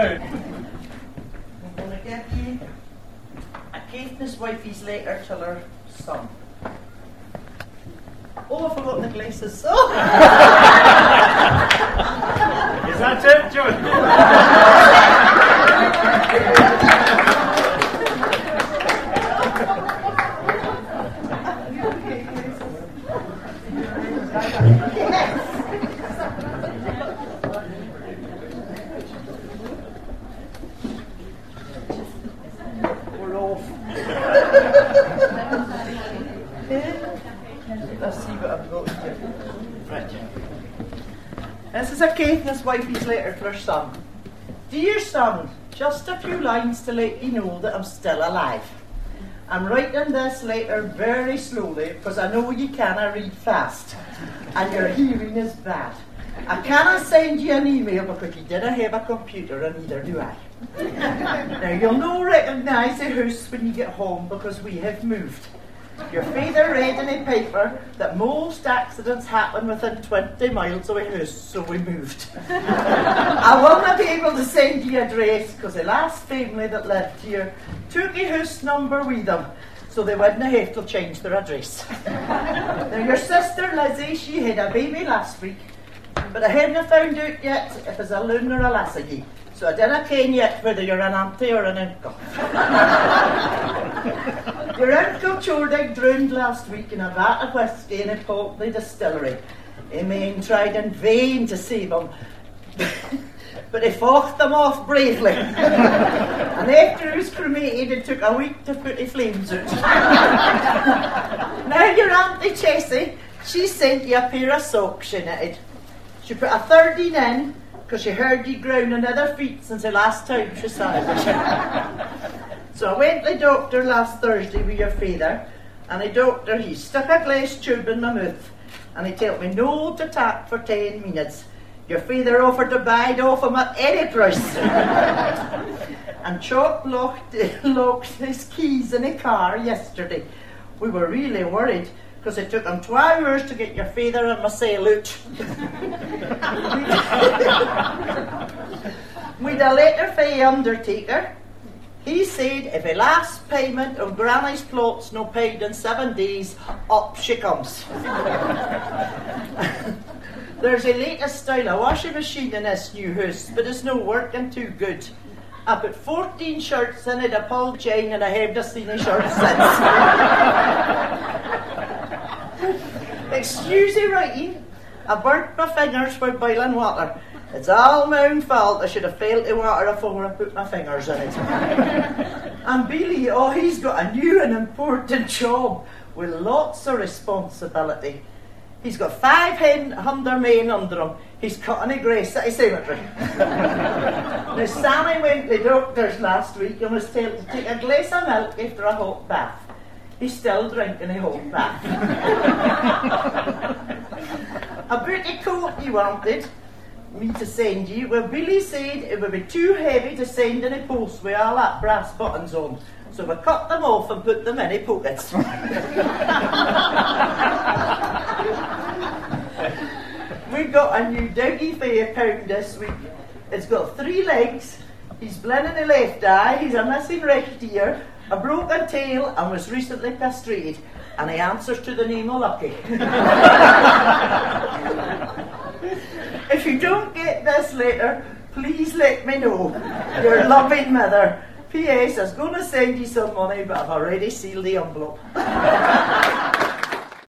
I'm going to give you a Caithness wifey's letter to her son. Oh, I forgot the glasses. Oh. Is that it, John? We're off. Let's This is a Caithness wifey's letter to her son. Dear son, just a few lines to let you know that I'm still alive. I'm writing this letter very slowly because I know you cannot read fast and your hearing is bad. I cannot send you an email because you didn't have a computer and neither do I. now you'll no recognise the house when you get home because we have moved. Your father read in a paper that most accidents happen within 20 miles of a house, so we moved. I will not be able to send you address because the last family that lived here took a house number with them, so they wouldn't have to change their address. now your sister Lizzie, she had a baby last week, but I hadn't found out yet if it's a loon or a lassie. So I didn't ken yet whether you're an auntie or an uncle. Your uncle Chordig drowned last week in a vat of whisky in a Pulteney distillery. A man tried in vain to save him, but he fought them off bravely. and after he was cremated, it took a week to put the flames out. now your auntie Chessie, she sent you a pair of socks she knitted. She put a thirteen in because she heard you grown another feet since the last time she saw it. So I went to the doctor last Thursday with your father, and the doctor he stuck a glass tube in my mouth, and he told me no to tap for ten minutes. Your father offered to buy off him at any price. and Chop locked, locked his keys in a car yesterday. We were really worried because it took him two hours to get your father and myself out. We'd a letter for the undertaker. He said if the last payment of Granny's plot's no paid in seven days, up she comes. There's a latest style of washing machine in this new house, but it's no working too good. I put 14 shirts in it, a Paul Jane, and I haven't seen a shirt since. Excuse me writing. I burnt my fingers for boiling water. It's all my own fault. I should have failed the water before I put my fingers in it. and Billy, oh, he's got a new and important job with lots of responsibility. He's got five men under main under him. He's cutting a at a cemetery. now, Sammy went to the doctor's last week and was told to take a glass of milk after a hot bath. He's still drinking a hot bath. a pretty coat he wanted me to send you. Well, Billy said it would be too heavy to send in a post with all that brass buttons on. So we cut them off and put them in his pockets. we got a new doggy for a pound this week. It's got three legs, he's blind in the left eye, he's a missing right ear, a broken tail, and was recently castrated. And he answers to the name of Lucky. if you don't get this letter, please let me know. Your loving mother. P.S. I was going to send you some money, but I've already sealed the envelope.